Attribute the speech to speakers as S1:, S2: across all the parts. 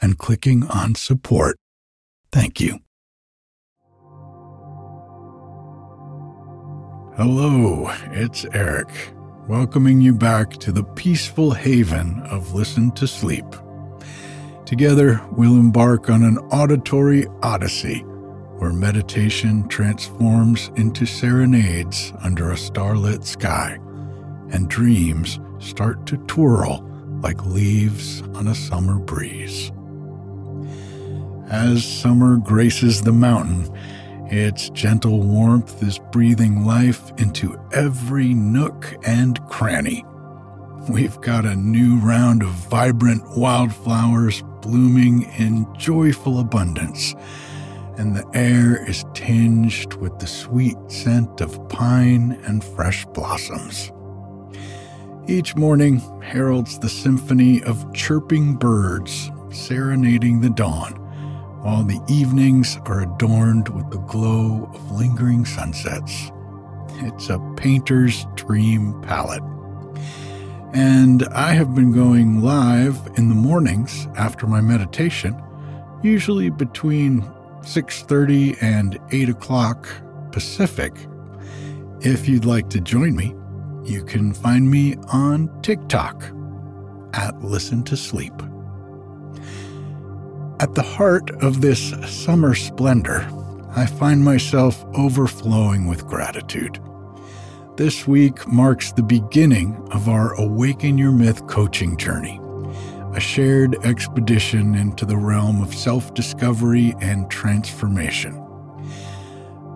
S1: and clicking on support. Thank you. Hello, it's Erik, welcoming you back to the peaceful haven of Listen to Sleep. Together, we'll embark on an auditory odyssey where meditation transforms into serenades under a starlit sky and dreams start to twirl like leaves on a summer breeze. As summer graces the mountain, its gentle warmth is breathing life into every nook and cranny. We've got a new round of vibrant wildflowers blooming in joyful abundance, and the air is tinged with the sweet scent of pine and fresh blossoms. Each morning heralds the symphony of chirping birds serenading the dawn while the evenings are adorned with the glow of lingering sunsets. It's a painter's dream palette. And I have been going live in the mornings after my meditation, usually between 6:30 and 8 o'clock Pacific. If you'd like to join me, you can find me on TikTok at Listen to Sleep. At the heart of this summer splendor, I find myself overflowing with gratitude. This week marks the beginning of our Awaken Your Myth coaching journey, a shared expedition into the realm of self discovery and transformation.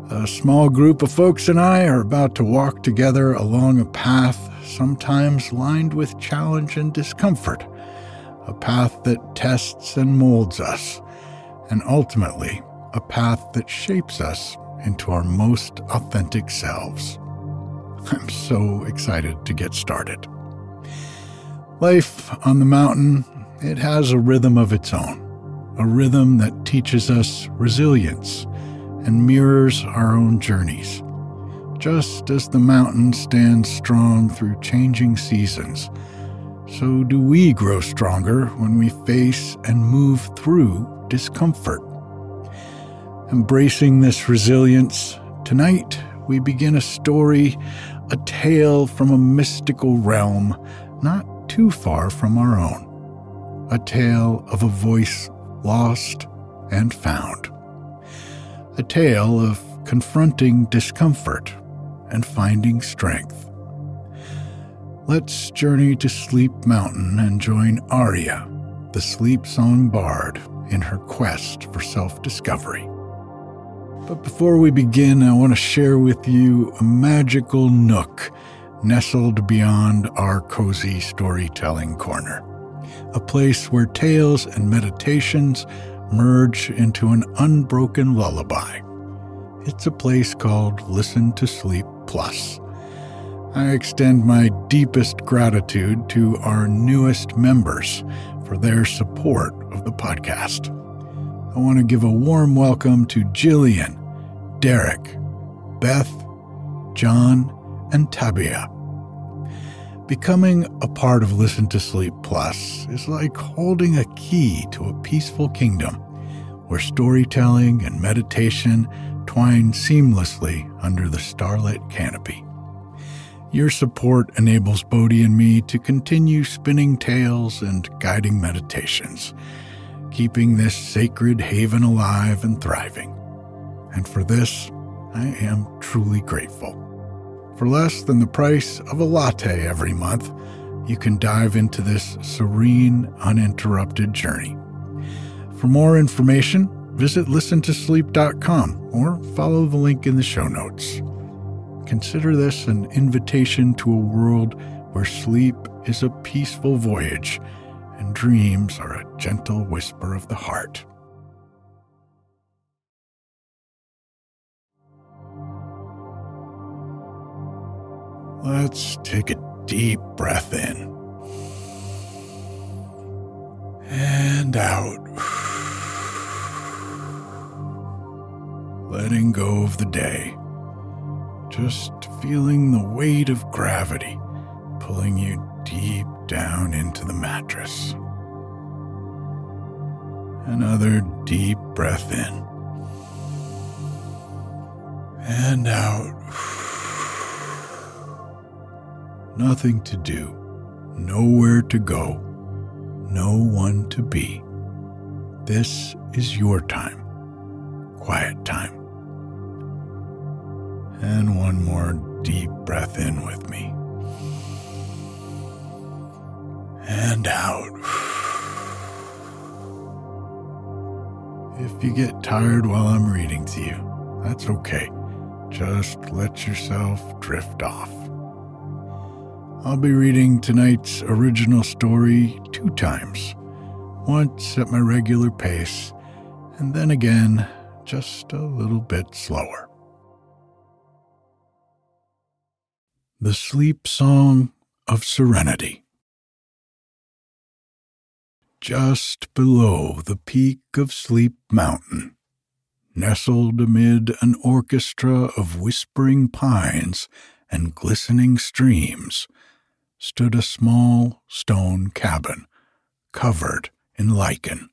S1: A small group of folks and I are about to walk together along a path sometimes lined with challenge and discomfort a path that tests and molds us, and ultimately, a path that shapes us into our most authentic selves. I'm so excited to get started. Life on the mountain, it has a rhythm of its own, a rhythm that teaches us resilience and mirrors our own journeys. Just as the mountain stands strong through changing seasons, so do we grow stronger when we face and move through discomfort. Embracing this resilience, tonight we begin a story, a tale from a mystical realm not too far from our own. A tale of a voice lost and found. A tale of confronting discomfort and finding strength. Let's journey to Sleep Mountain and join Aria, the sleep song bard, in her quest for self discovery. But before we begin, I want to share with you a magical nook nestled beyond our cozy storytelling corner. A place where tales and meditations merge into an unbroken lullaby. It's a place called Listen to Sleep Plus I extend my deepest gratitude to our newest members for their support of the podcast. I want to give a warm welcome to Jillian, Derek, Beth, John, and Tabia. Becoming a part of Listen to Sleep Plus is like holding a key to a peaceful kingdom where storytelling and meditation twine seamlessly under the starlit canopy. Your support enables Bodhi and me to continue spinning tales and guiding meditations, keeping this sacred haven alive and thriving. And for this, I am truly grateful. For less than the price of a latte every month, you can dive into this serene, uninterrupted journey. For more information, visit listentosleep.com or follow the link in the show notes. Consider this an invitation to a world where sleep is a peaceful voyage and dreams are a gentle whisper of the heart. Let's take a deep breath in and out. Letting go of the day. Just feeling the weight of gravity pulling you deep down into the mattress. Another deep breath in and out. Nothing to do, nowhere to go, no one to be. This is your time, quiet time. And one more deep breath in with me. And out. If you get tired while I'm reading to you, that's okay. Just let yourself drift off. I'll be reading tonight's original story two times once at my regular pace, and then again just a little bit slower. The Sleep Song of Serenity. Just below the peak of Sleep Mountain, nestled amid an orchestra of whispering pines and glistening streams, stood a small stone cabin covered in lichen.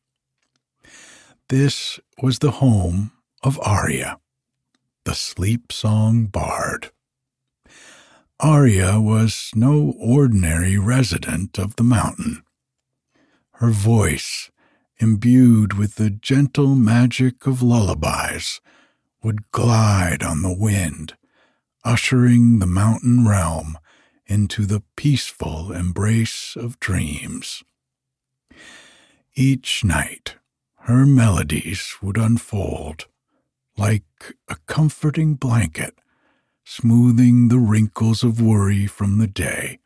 S1: This was the home of Aria, the sleep song bard. Aria was no ordinary resident of the mountain. Her voice, imbued with the gentle magic of lullabies, would glide on the wind, ushering the mountain realm into the peaceful embrace of dreams. Each night, her melodies would unfold like a comforting blanket, smoothing the wrinkles of worry from the day,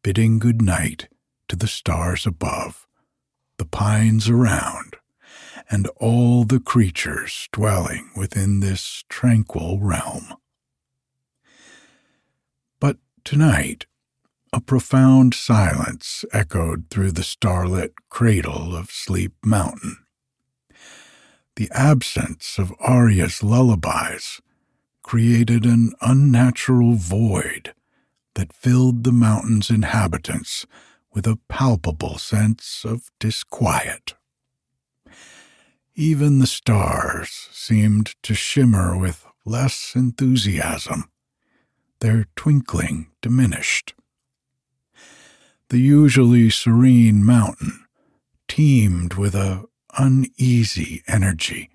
S1: bidding good night to the stars above, the pines around, and all the creatures dwelling within this tranquil realm. But tonight, a profound silence echoed through the starlit cradle of Sleep Mountain. The absence of Aria's lullabies created an unnatural void that filled the mountain's inhabitants with a palpable sense of disquiet. Even the stars seemed to shimmer with less enthusiasm their twinkling diminished. The usually serene mountain teemed with a uneasy energy,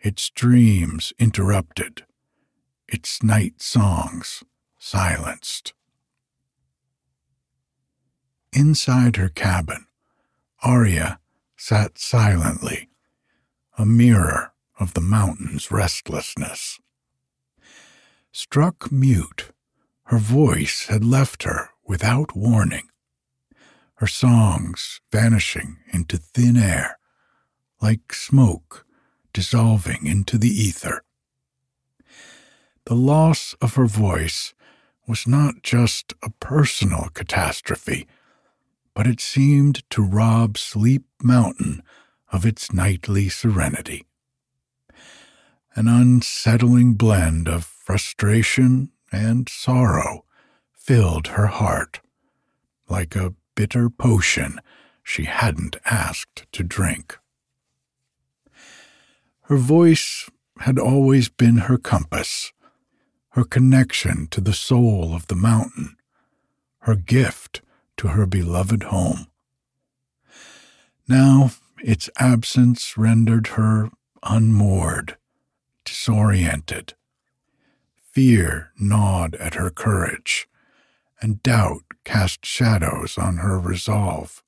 S1: its dreams interrupted, its night songs silenced. Inside her cabin, Aria sat silently, a mirror of the mountain's restlessness. Struck mute, her voice had left her without warning, her songs vanishing into thin air, like smoke dissolving into the ether. The loss of her voice was not just a personal catastrophe, but it seemed to rob Sleep Mountain of its nightly serenity. An unsettling blend of frustration and sorrow filled her heart like a bitter potion she hadn't asked to drink. Her voice had always been her compass, her connection to the soul of the mountain, her gift to her beloved home. Now its absence rendered her unmoored, disoriented, Fear gnawed at her courage, and doubt cast shadows on her resolve.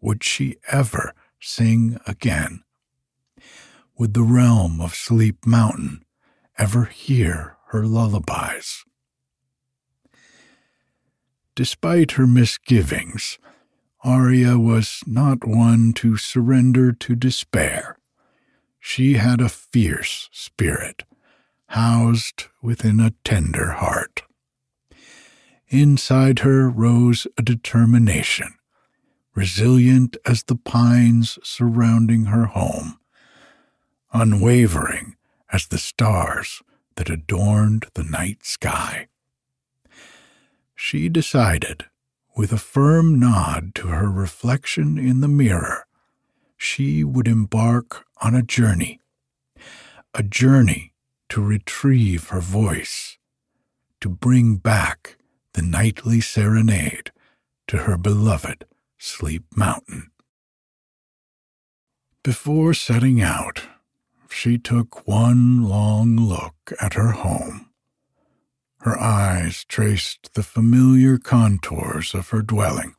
S1: Would she ever sing again? Would the realm of Sleep Mountain ever hear her lullabies? Despite her misgivings, Aria was not one to surrender to despair. She had a fierce spirit, housed within a tender heart. Inside her rose a determination, resilient as the pines surrounding her home, unwavering as the stars that adorned the night sky. She decided, with a firm nod to her reflection in the mirror, she would embark on a journey, a journey to retrieve her voice, to bring back the nightly serenade to her beloved Sleep Mountain. Before setting out, she took one long look at her home. Her eyes traced the familiar contours of her dwelling,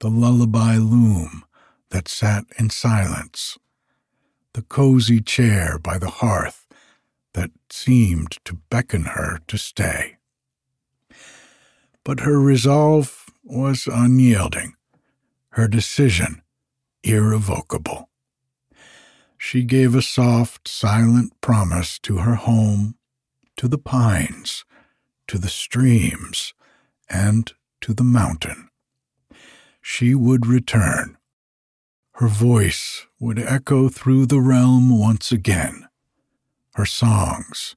S1: the lullaby loom that sat in silence, the cozy chair by the hearth that seemed to beckon her to stay. But her resolve was unyielding, her decision irrevocable. She gave a soft, silent promise to her home, to the pines, to the streams, and to the mountain. She would return. Her voice would echo through the realm once again. Her songs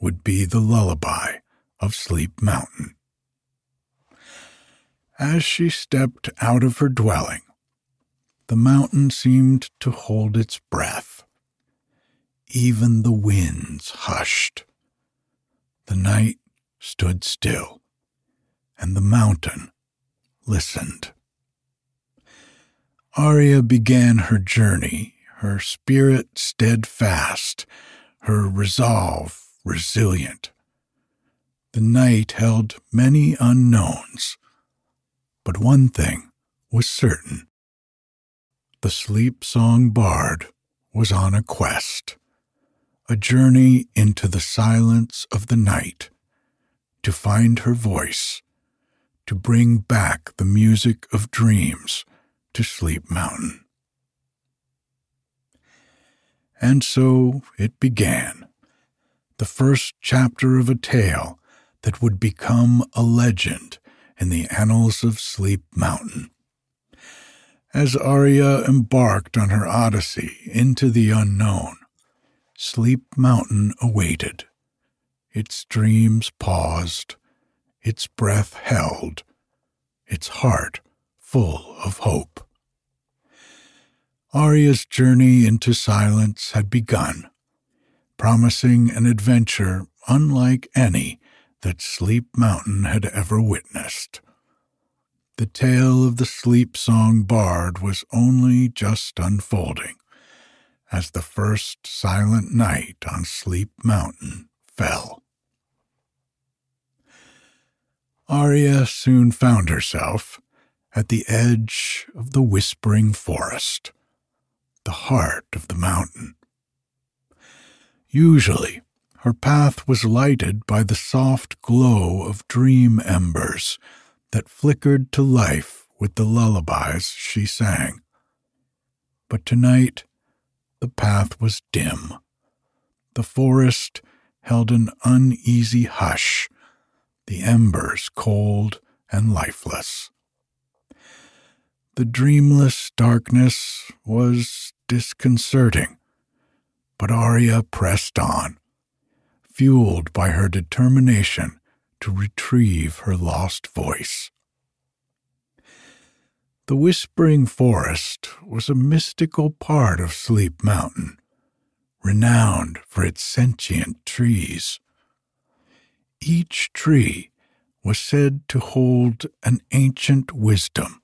S1: would be the lullaby of Sleep Mountain. As she stepped out of her dwelling, the mountain seemed to hold its breath. Even the winds hushed. The night stood still, and the mountain listened. Aria began her journey, her spirit steadfast, her resolve resilient. The night held many unknowns, but one thing was certain. The sleep song bard was on a quest, a journey into the silence of the night to find her voice, to bring back the music of dreams to Sleep Mountain. And so it began, the first chapter of a tale that would become a legend in the annals of Sleep Mountain. As Aria embarked on her odyssey into the unknown, Sleep Mountain awaited. Its dreams paused, its breath held, its heart full of hope. Aria's journey into silence had begun, promising an adventure unlike any that Sleep Mountain had ever witnessed. The tale of the sleep song bard was only just unfolding as the first silent night on Sleep Mountain fell. Aria soon found herself at the edge of the whispering forest, the heart of the mountain. Usually, her path was lighted by the soft glow of dream embers that flickered to life with the lullabies she sang. But tonight, the path was dim. The forest held an uneasy hush, the embers cold and lifeless. The dreamless darkness was disconcerting, but Aria pressed on fueled by her determination to retrieve her lost voice. The Whispering Forest was a mystical part of Sleep Mountain, renowned for its sentient trees. Each tree was said to hold an ancient wisdom,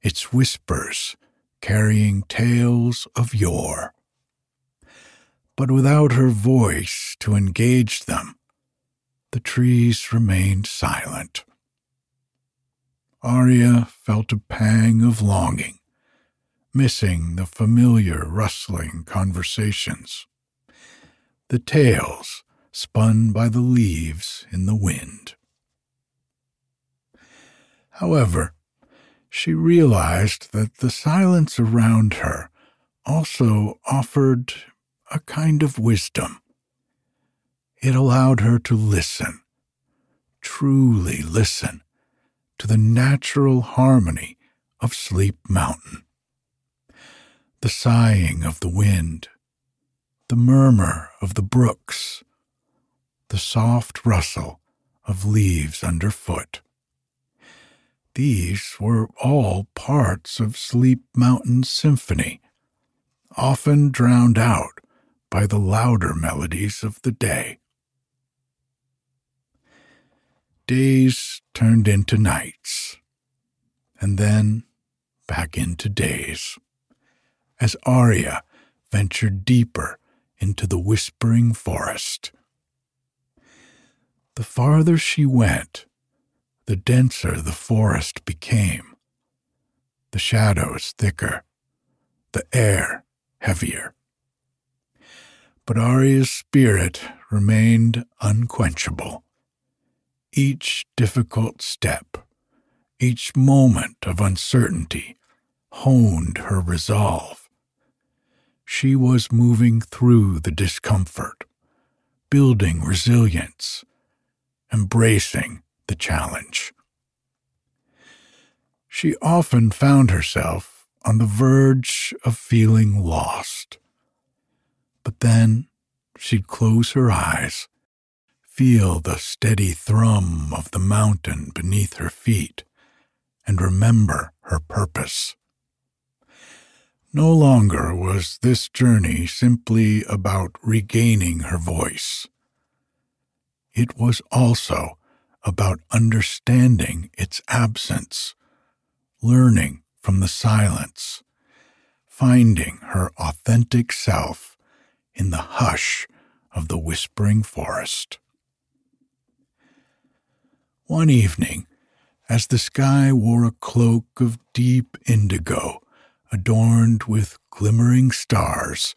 S1: its whispers carrying tales of yore but without her voice to engage them, the trees remained silent. Aria felt a pang of longing, missing the familiar rustling conversations, the tales spun by the leaves in the wind. However, she realized that the silence around her also offered a kind of wisdom. It allowed her to listen, truly listen, to the natural harmony of Sleep Mountain. The sighing of the wind, the murmur of the brooks, the soft rustle of leaves underfoot. These were all parts of Sleep Mountain's symphony, often drowned out by the louder melodies of the day. Days turned into nights, and then back into days, as Aria ventured deeper into the whispering forest. The farther she went, the denser the forest became, the shadows thicker, the air heavier. But Aria's spirit remained unquenchable. Each difficult step, each moment of uncertainty honed her resolve. She was moving through the discomfort, building resilience, embracing the challenge. She often found herself on the verge of feeling lost. But then she'd close her eyes, feel the steady thrum of the mountain beneath her feet, and remember her purpose. No longer was this journey simply about regaining her voice. It was also about understanding its absence, learning from the silence, finding her authentic self in the hush of the whispering forest. One evening, as the sky wore a cloak of deep indigo adorned with glimmering stars,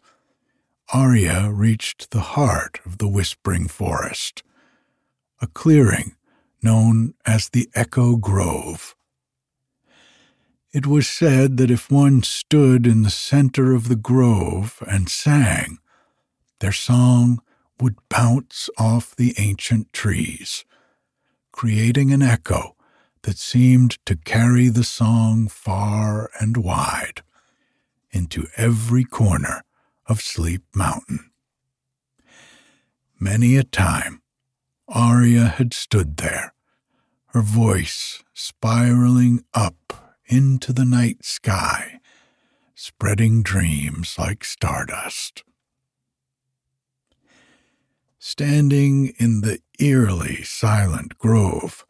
S1: Aria reached the heart of the whispering forest, a clearing known as the Echo Grove. It was said that if one stood in the center of the grove and sang, their song would bounce off the ancient trees, creating an echo that seemed to carry the song far and wide into every corner of Sleep Mountain. Many a time Aria had stood there, her voice spiraling up into the night sky, spreading dreams like stardust. Standing in the eerily silent grove,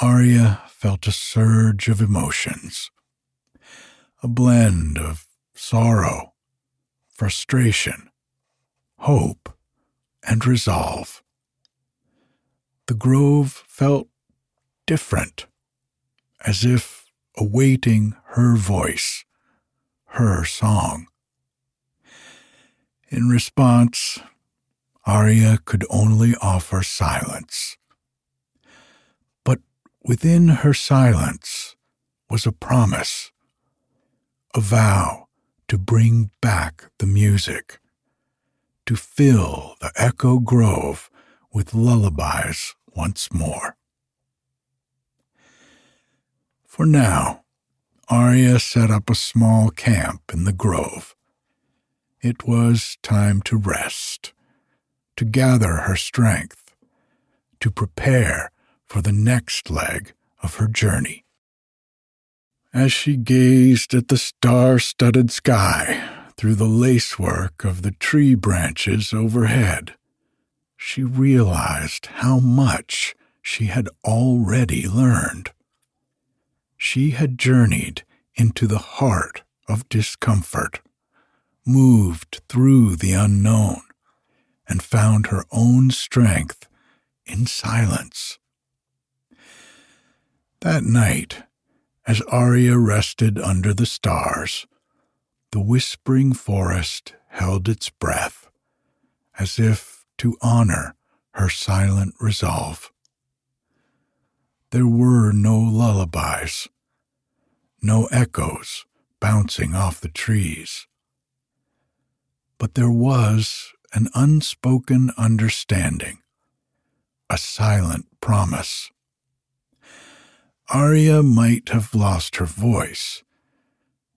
S1: Aria felt a surge of emotions, a blend of sorrow, frustration, hope, and resolve the grove felt different, as if awaiting her voice, her song. In response, Aria could only offer silence. But within her silence was a promise, a vow to bring back the music, to fill the Echo Grove with lullabies once more. For now, Aria set up a small camp in the grove. It was time to rest, to gather her strength, to prepare for the next leg of her journey. As she gazed at the star studded sky through the lacework of the tree branches overhead, she realized how much she had already learned. She had journeyed into the heart of discomfort, moved through the unknown, and found her own strength in silence. That night, as Aria rested under the stars, the whispering forest held its breath, as if to honor her silent resolve. There were no lullabies, no echoes bouncing off the trees. But there was an unspoken understanding, a silent promise. Aria might have lost her voice,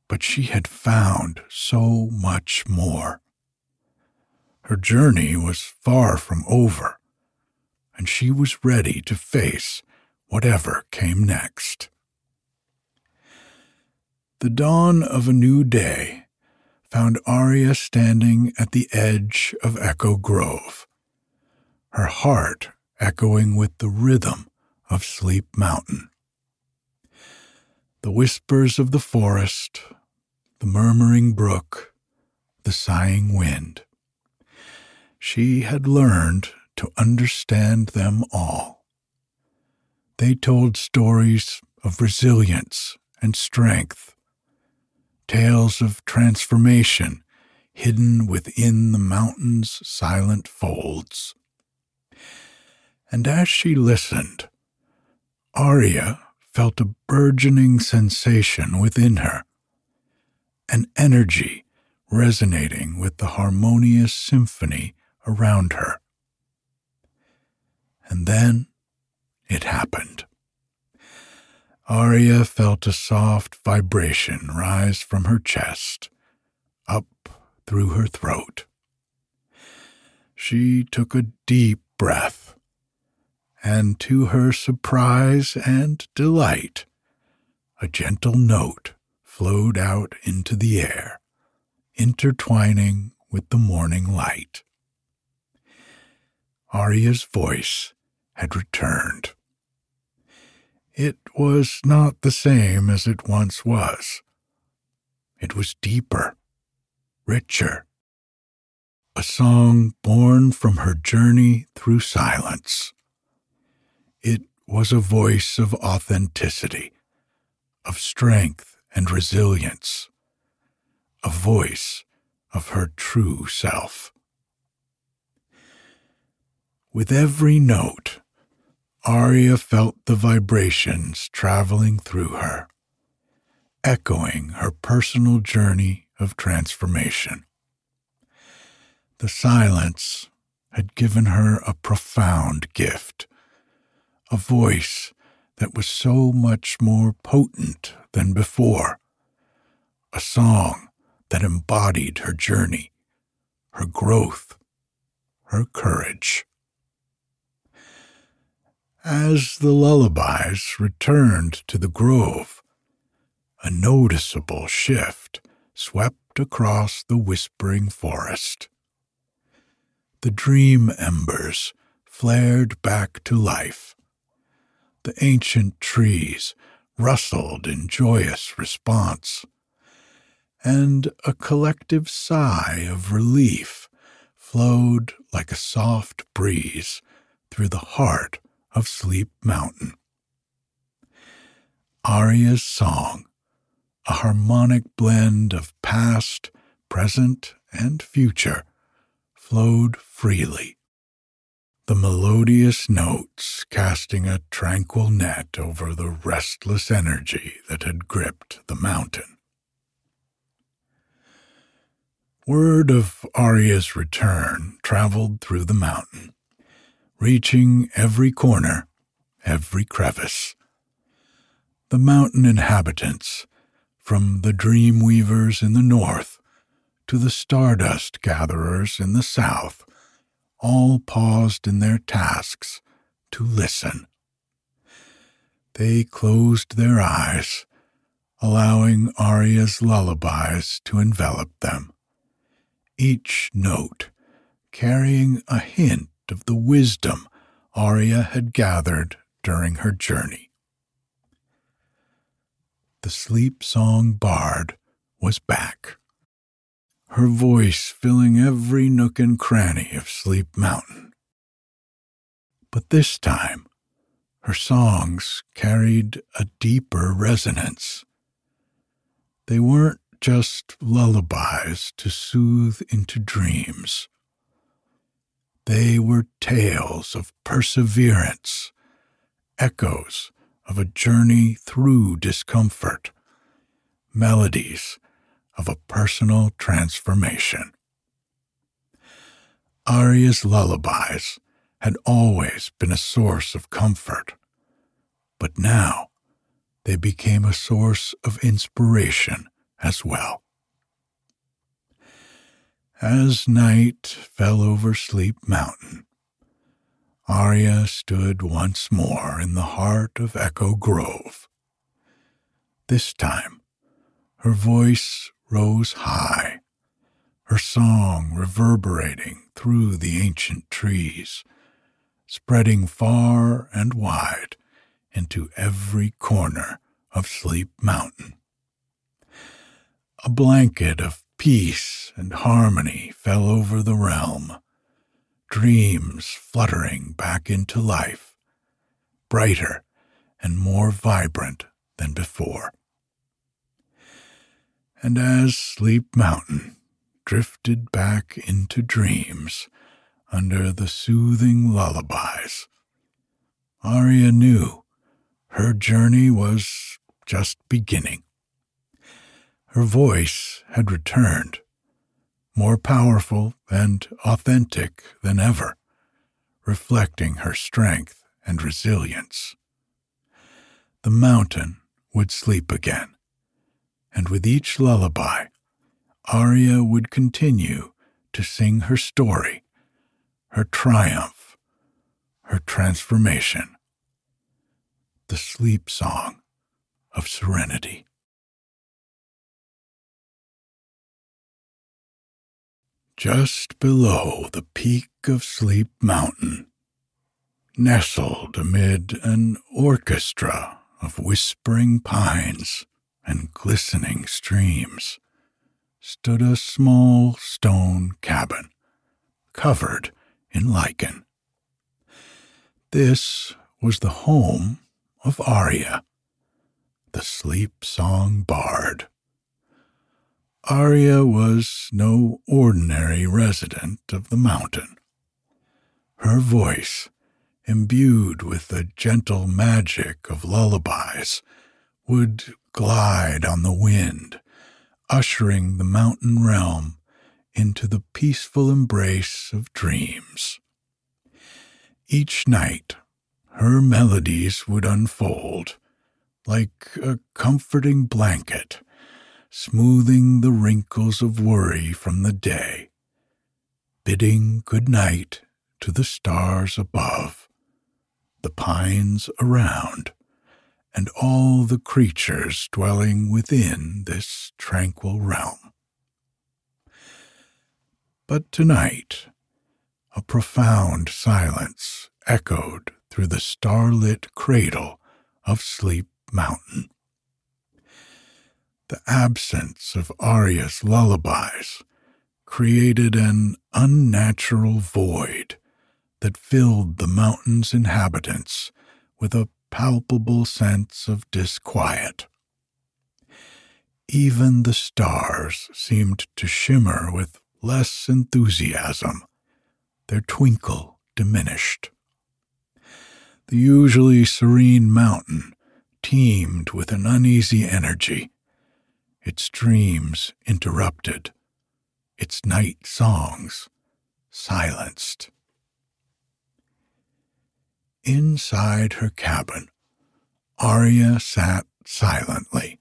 S1: but she had found so much more. Her journey was far from over, and she was ready to face whatever came next. The dawn of a new day found Aria standing at the edge of Echo Grove, her heart echoing with the rhythm of Sleep Mountain. The whispers of the forest, the murmuring brook, the sighing wind. She had learned to understand them all. They told stories of resilience and strength tales of transformation hidden within the mountain's silent folds. And as she listened, Aria felt a burgeoning sensation within her, an energy resonating with the harmonious symphony around her. And then it happened. Aria felt a soft vibration rise from her chest, up through her throat. She took a deep breath, and to her surprise and delight, a gentle note flowed out into the air, intertwining with the morning light. Aria's voice had returned. It was not the same as it once was. It was deeper, richer. A song born from her journey through silence. It was a voice of authenticity, of strength and resilience, a voice of her true self. With every note, Aria felt the vibrations traveling through her, echoing her personal journey of transformation. The silence had given her a profound gift, a voice that was so much more potent than before, a song that embodied her journey, her growth, her courage. As the lullabies returned to the grove, a noticeable shift swept across the whispering forest. The dream embers flared back to life. The ancient trees rustled in joyous response, and a collective sigh of relief flowed like a soft breeze through the heart of Sleep Mountain. Aria's song, a harmonic blend of past, present, and future, flowed freely, the melodious notes casting a tranquil net over the restless energy that had gripped the mountain. Word of Aria's return traveled through the mountain reaching every corner, every crevice. The mountain inhabitants, from the dream weavers in the north to the stardust gatherers in the south, all paused in their tasks to listen. They closed their eyes, allowing Aria's lullabies to envelop them, each note carrying a hint of the wisdom Aria had gathered during her journey. The sleep song bard was back, her voice filling every nook and cranny of Sleep Mountain. But this time, her songs carried a deeper resonance. They weren't just lullabies to soothe into dreams. They were tales of perseverance, echoes of a journey through discomfort melodies of a personal transformation. Aria's lullabies had always been a source of comfort, but now they became a source of inspiration as well. As night fell over Sleep Mountain, Aria stood once more in the heart of Echo Grove. This time, her voice rose high, her song reverberating through the ancient trees, spreading far and wide into every corner of Sleep Mountain. A blanket of peace and harmony fell over the realm, dreams fluttering back into life, brighter and more vibrant than before. And as Sleep Mountain drifted back into dreams under the soothing lullabies, Aria knew her journey was just beginning. Her voice had returned, more powerful and authentic than ever, reflecting her strength and resilience. The mountain would sleep again, and with each lullaby, Aria would continue to sing her story, her triumph, her transformation, the sleep song of serenity. Just below the peak of Sleep Mountain, nestled amid an orchestra of whispering pines and glistening streams, stood a small stone cabin covered in lichen. This was the home of Aria, the sleep song bard. Aria was no ordinary resident of the mountain. Her voice, imbued with the gentle magic of lullabies, would glide on the wind, ushering the mountain realm into the peaceful embrace of dreams. Each night, her melodies would unfold like a comforting blanket, smoothing the wrinkles of worry from the day, bidding good night to the stars above, the pines around, and all the creatures dwelling within this tranquil realm. But tonight, a profound silence echoed through the starlit cradle of Sleep Mountain. The absence of Aria's lullabies created an unnatural void that filled the mountain's inhabitants with a palpable sense of disquiet. Even the stars seemed to shimmer with less enthusiasm, their twinkle diminished. The usually serene mountain teemed with an uneasy energy, its dreams interrupted, its night songs silenced. Inside her cabin, Aria sat silently,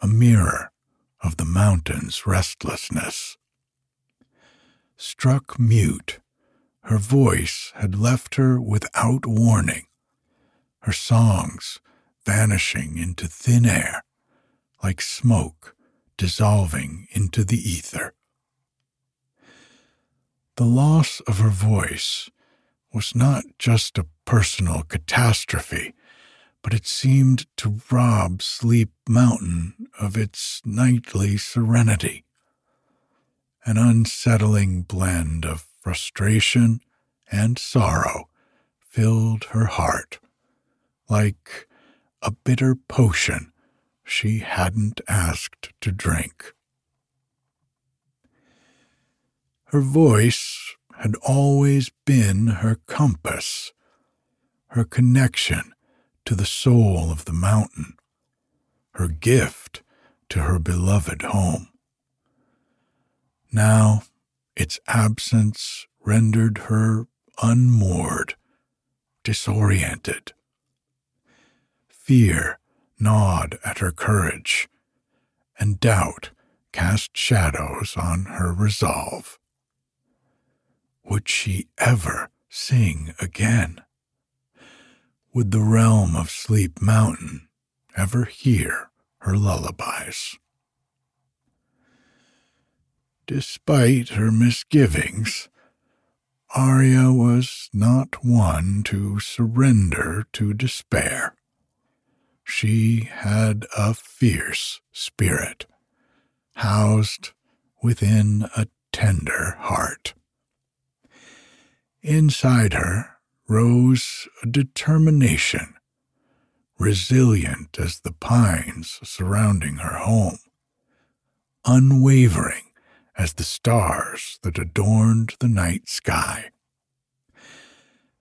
S1: a mirror of the mountain's restlessness. Struck mute, her voice had left her without warning, her songs vanishing into thin air like smoke dissolving into the ether. The loss of her voice was not just a personal catastrophe, but it seemed to rob Sleep Mountain of its nightly serenity. An unsettling blend of frustration and sorrow filled her heart, like a bitter potion she hadn't asked to drink. Her voice had always been her compass, her connection to the soul of the mountain, her gift to her beloved home. Now, its absence rendered her unmoored, disoriented. Fear gnawed at her courage, and doubt cast shadows on her resolve. Would she ever sing again? Would the realm of Sleep Mountain ever hear her lullabies? Despite her misgivings, Aria was not one to surrender to despair. She had a fierce spirit, housed within a tender heart. Inside her rose a determination, resilient as the pines surrounding her home, unwavering as the stars that adorned the night sky.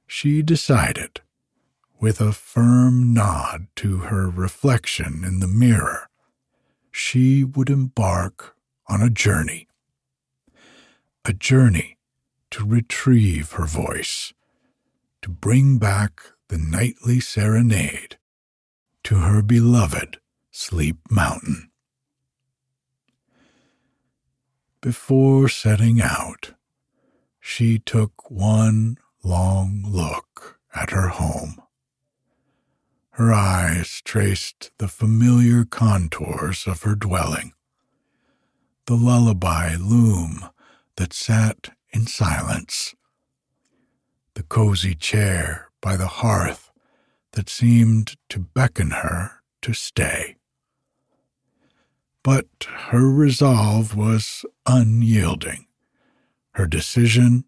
S1: She decided, with a firm nod to her reflection in the mirror, she would embark on a journey. A journey to retrieve her voice, to bring back the nightly serenade to her beloved Sleep Mountain. Before setting out, she took one long look at her home. Her eyes traced the familiar contours of her dwelling, the lullaby loom that sat in silence, the cozy chair by the hearth that seemed to beckon her to stay. But her resolve was unyielding, her decision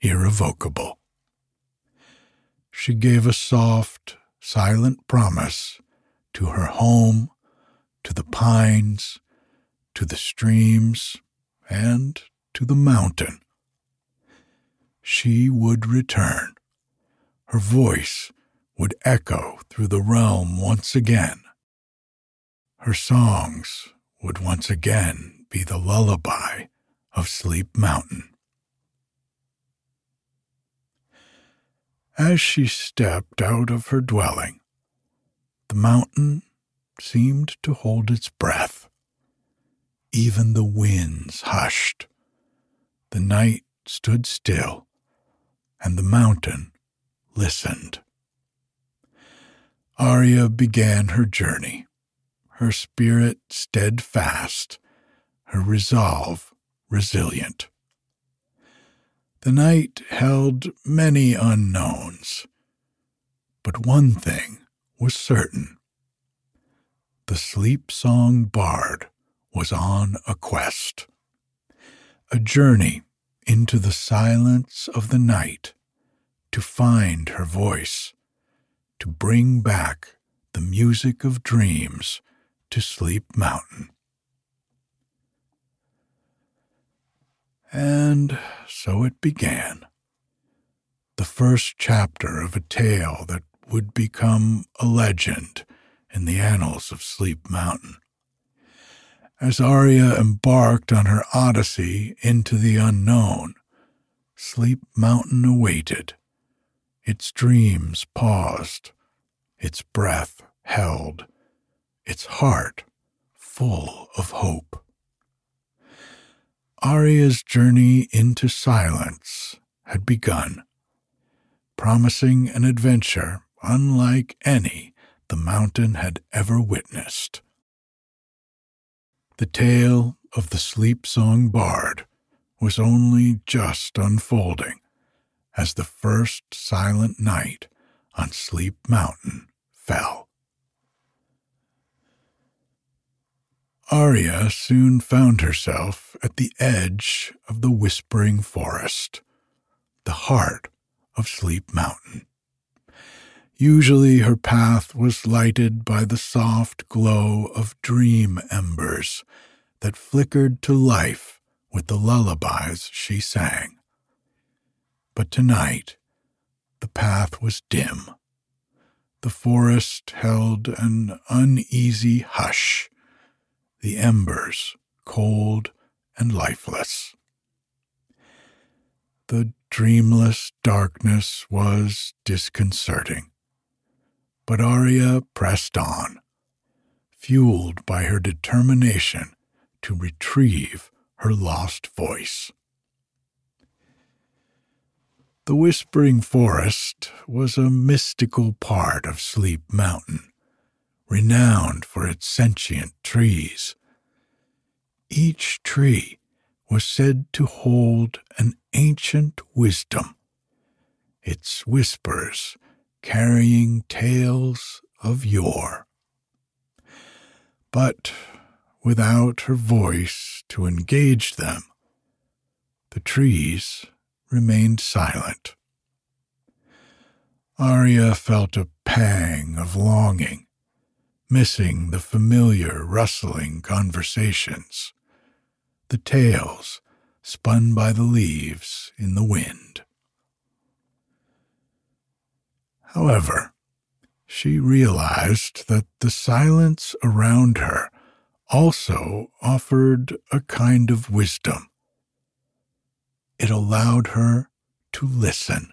S1: irrevocable. She gave a soft, silent promise to her home, to the pines, to the streams, and to the mountain. She would return. Her voice would echo through the realm once again her songs would once again be the lullaby of Sleep Mountain. As she stepped out of her dwelling, the mountain seemed to hold its breath. Even the winds hushed. The night stood still, and the mountain listened. Aria began her journey her spirit steadfast, her resolve resilient. The night held many unknowns, but one thing was certain. The sleep song bard was on a quest, a journey into the silence of the night to find her voice, to bring back the music of dreams to Sleep Mountain. And so it began. The first chapter of a tale that would become a legend in the annals of Sleep Mountain. As Aria embarked on her odyssey into the unknown, Sleep Mountain awaited. Its dreams paused, its breath held its heart full of hope. Aria's journey into silence had begun, promising an adventure unlike any the mountain had ever witnessed. The tale of the sleep song bard was only just unfolding as the first silent night on Sleep Mountain fell. Aria soon found herself at the edge of the Whispering Forest, the heart of Sleep Mountain. Usually her path was lighted by the soft glow of dream embers that flickered to life with the lullabies she sang. But tonight, the path was dim. The forest held an uneasy hush the embers cold and lifeless. The dreamless darkness was disconcerting, but Aria pressed on, fueled by her determination to retrieve her lost voice. The Whispering Forest was a mystical part of Sleep Mountain, renowned for its sentient trees. Each tree was said to hold an ancient wisdom, its whispers carrying tales of yore. But without her voice to engage them, the trees remained silent. Aria felt a pang of longing, missing the familiar rustling conversations, the tales spun by the leaves in the wind. However, she realized that the silence around her also offered a kind of wisdom it allowed her to listen,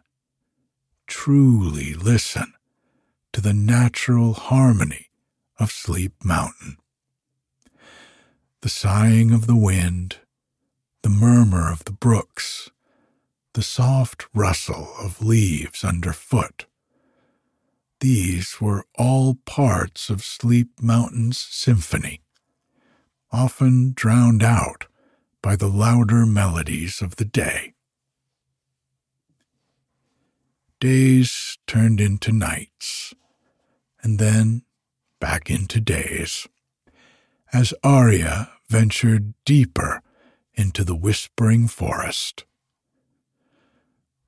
S1: truly listen to the natural harmony of Sleep Mountain. The sighing of the wind, the murmur of the brooks, the soft rustle of leaves underfoot. These were all parts of Sleep Mountain's symphony, often drowned out by the louder melodies of the day. Days turned into nights, and then back into days, as Aria ventured deeper into the whispering forest.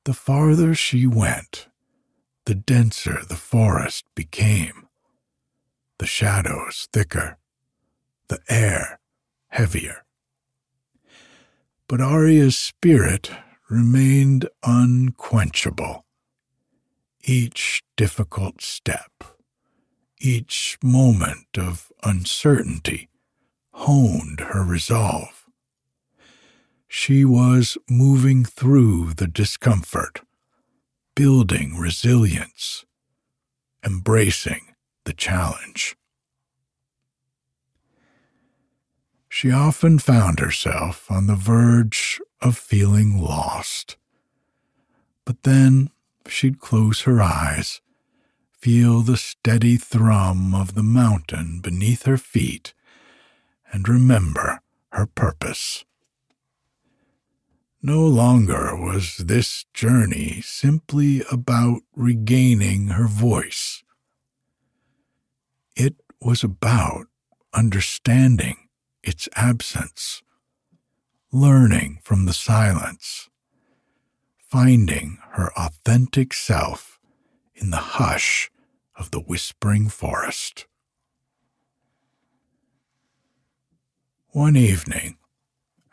S1: The farther she went, the denser the forest became, the shadows thicker, the air heavier but Aria's spirit remained unquenchable. Each difficult step, each moment of uncertainty honed her resolve. She was moving through the discomfort, building resilience, embracing the challenge. she often found herself on the verge of feeling lost. But then she'd close her eyes, feel the steady thrum of the mountain beneath her feet, and remember her purpose. No longer was this journey simply about regaining her voice. It was about understanding its absence, learning from the silence, finding her authentic self in the hush of the whispering forest. One evening,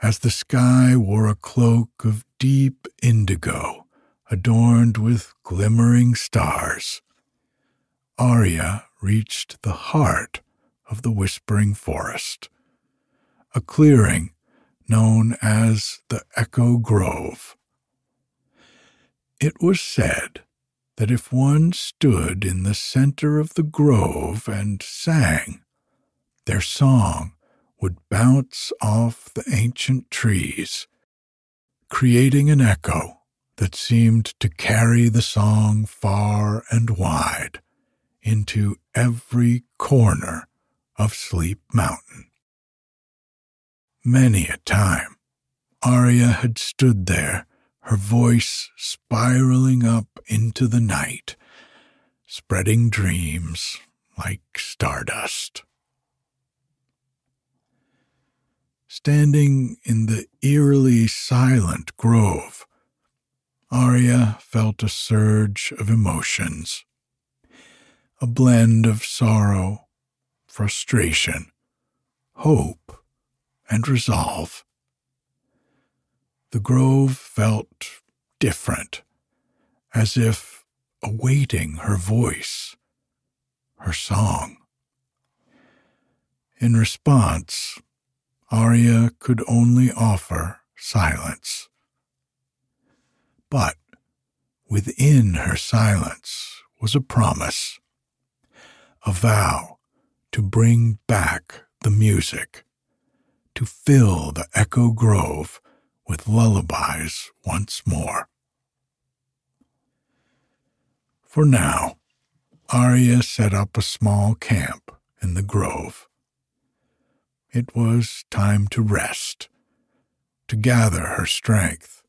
S1: as the sky wore a cloak of deep indigo adorned with glimmering stars, Aria reached the heart of the whispering forest a clearing known as the Echo Grove. It was said that if one stood in the center of the grove and sang, their song would bounce off the ancient trees, creating an echo that seemed to carry the song far and wide into every corner of Sleep Mountain. Many a time, Aria had stood there, her voice spiraling up into the night, spreading dreams like stardust. Standing in the eerily silent grove, Aria felt a surge of emotions, a blend of sorrow, frustration, hope, and resolve. The grove felt different, as if awaiting her voice, her song. In response, Aria could only offer silence. But within her silence was a promise, a vow to bring back the music, to fill the Echo Grove with lullabies once more. For now, Aria set up a small camp in the grove. It was time to rest, to gather her strength,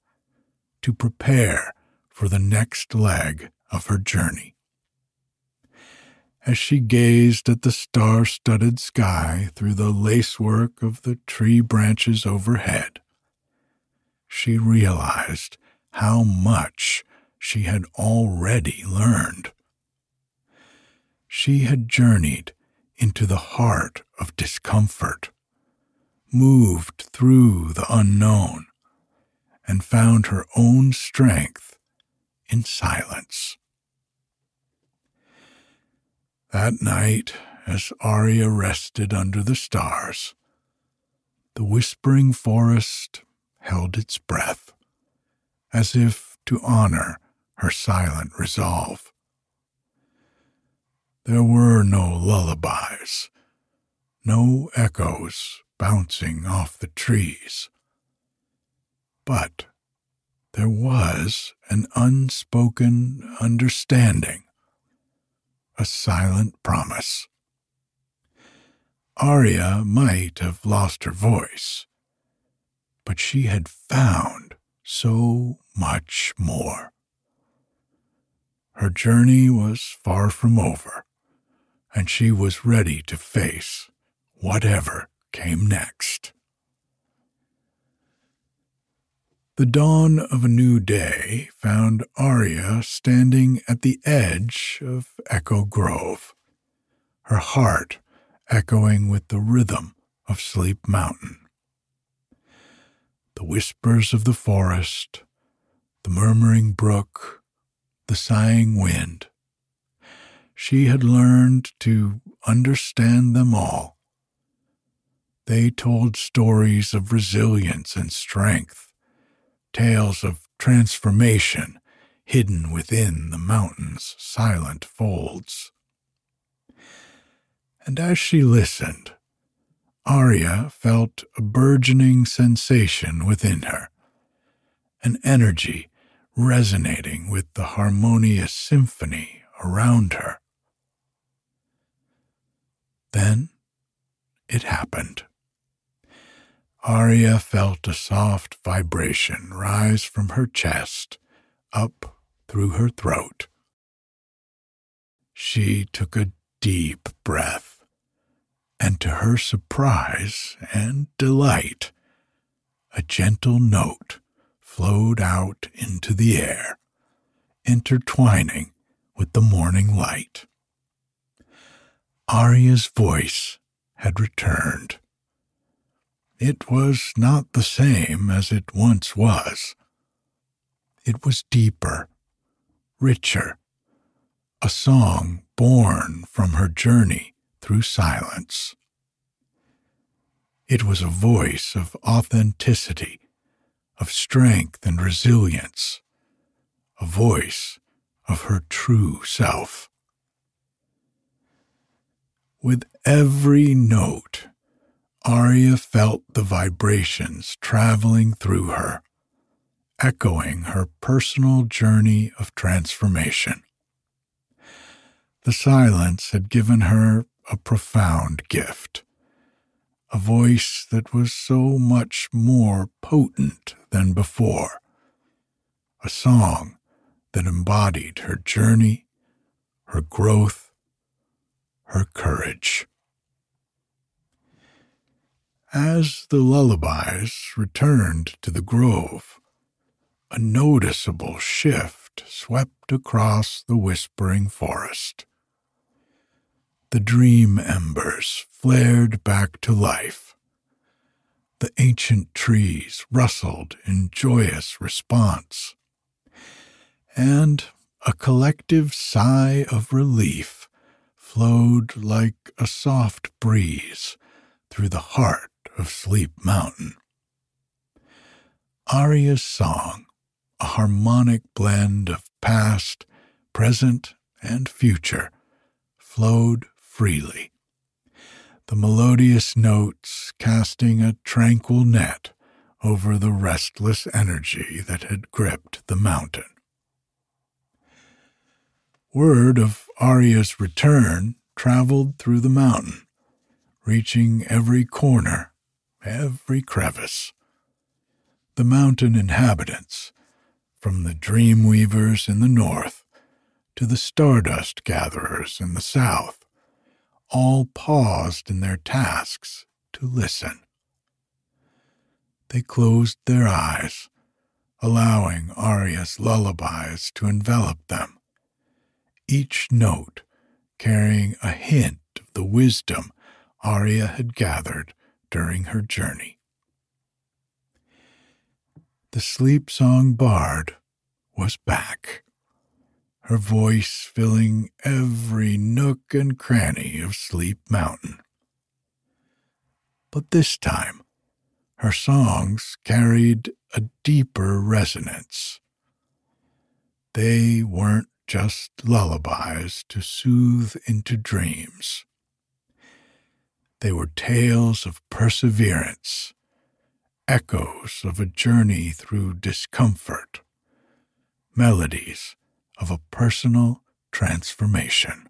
S1: to prepare for the next leg of her journey. As she gazed at the star studded sky through the lacework of the tree branches overhead, she realized how much she had already learned. She had journeyed into the heart of discomfort, moved through the unknown, and found her own strength in silence. That night, as Aria rested under the stars, the whispering forest held its breath, as if to honor her silent resolve. There were no lullabies, no echoes bouncing off the trees. But there was an unspoken understanding, a silent promise. Aria might have lost her voice, but she had found so much more. Her journey was far from over, and she was ready to face whatever came next. The dawn of a new day found Aria standing at the edge of Echo Grove, her heart echoing with the rhythm of Sleep Mountain. The whispers of the forest, the murmuring brook, the sighing wind. She had learned to understand them all. They told stories of resilience and strength, tales of transformation hidden within the mountain's silent folds. And as she listened, Aria felt a burgeoning sensation within her, an energy resonating with the harmonious symphony around her. Then it happened. Aria felt a soft vibration rise from her chest up through her throat. She took a deep breath, and to her surprise and delight, a gentle note flowed out into the air, intertwining with the morning light. Aria's voice had returned. It was not the same as it once was. It was deeper, richer, a song born from her journey through silence. It was a voice of authenticity of strength and resilience, a voice of her true self. With every note, Aria felt the vibrations traveling through her, echoing her personal journey of transformation. The silence had given her a profound gift. A voice that was so much more potent than before, a song that embodied her journey, her growth, her courage. As the lullabies returned to the grove, a noticeable shift swept across the whispering forest the dream embers flared back to life. The ancient trees rustled in joyous response. And a collective sigh of relief flowed like a soft breeze through the heart of Sleep Mountain. Aria's song, a harmonic blend of past, present, and future, flowed freely. The melodious notes casting a tranquil net over the restless energy that had gripped the mountain. Word of Aria's return traveled through the mountain, reaching every corner, every crevice. The mountain inhabitants, from the dream weavers in the north to the stardust gatherers in the south, all paused in their tasks to listen. They closed their eyes, allowing Aria's lullabies to envelop them, each note carrying a hint of the wisdom Aria had gathered during her journey. The sleep song bard was back, her voice filling every nook and cranny of Sleep Mountain. But this time, her songs carried a deeper resonance. They weren't just lullabies to soothe into dreams. They were tales of perseverance, echoes of a journey through discomfort, melodies of a personal transformation.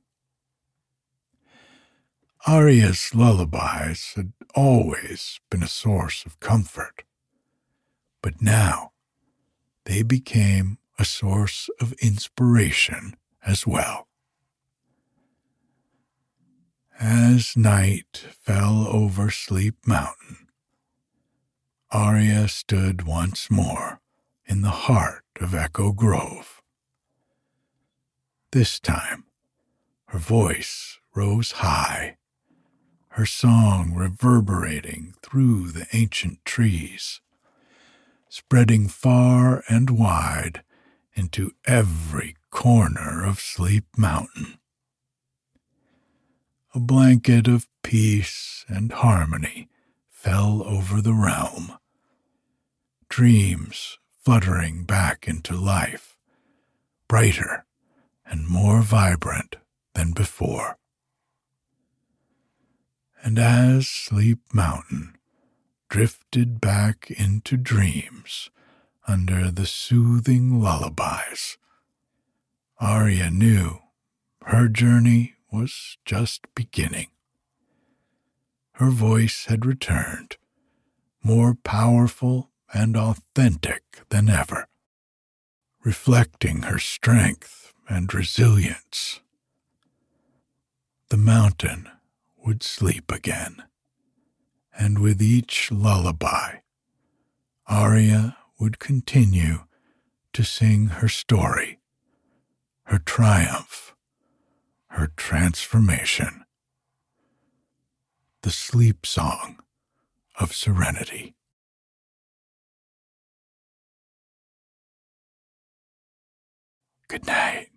S1: Aria's lullabies had always been a source of comfort, but now they became a source of inspiration as well. As night fell over Sleep Mountain, Aria stood once more in the heart of Echo Grove. This time, her voice rose high, her song reverberating through the ancient trees, spreading far and wide into every corner of Sleep Mountain. A blanket of peace and harmony fell over the realm. Dreams fluttering back into life, brighter and more vibrant than before. And as Sleep Mountain drifted back into dreams, under the soothing lullabies. Aria knew her journey was just beginning. Her voice had returned, more powerful and authentic than ever, reflecting her strength and resilience. The mountain would sleep again, and with each lullaby, Aria would continue to sing her story, her triumph, her transformation. The sleep song of serenity. Good night.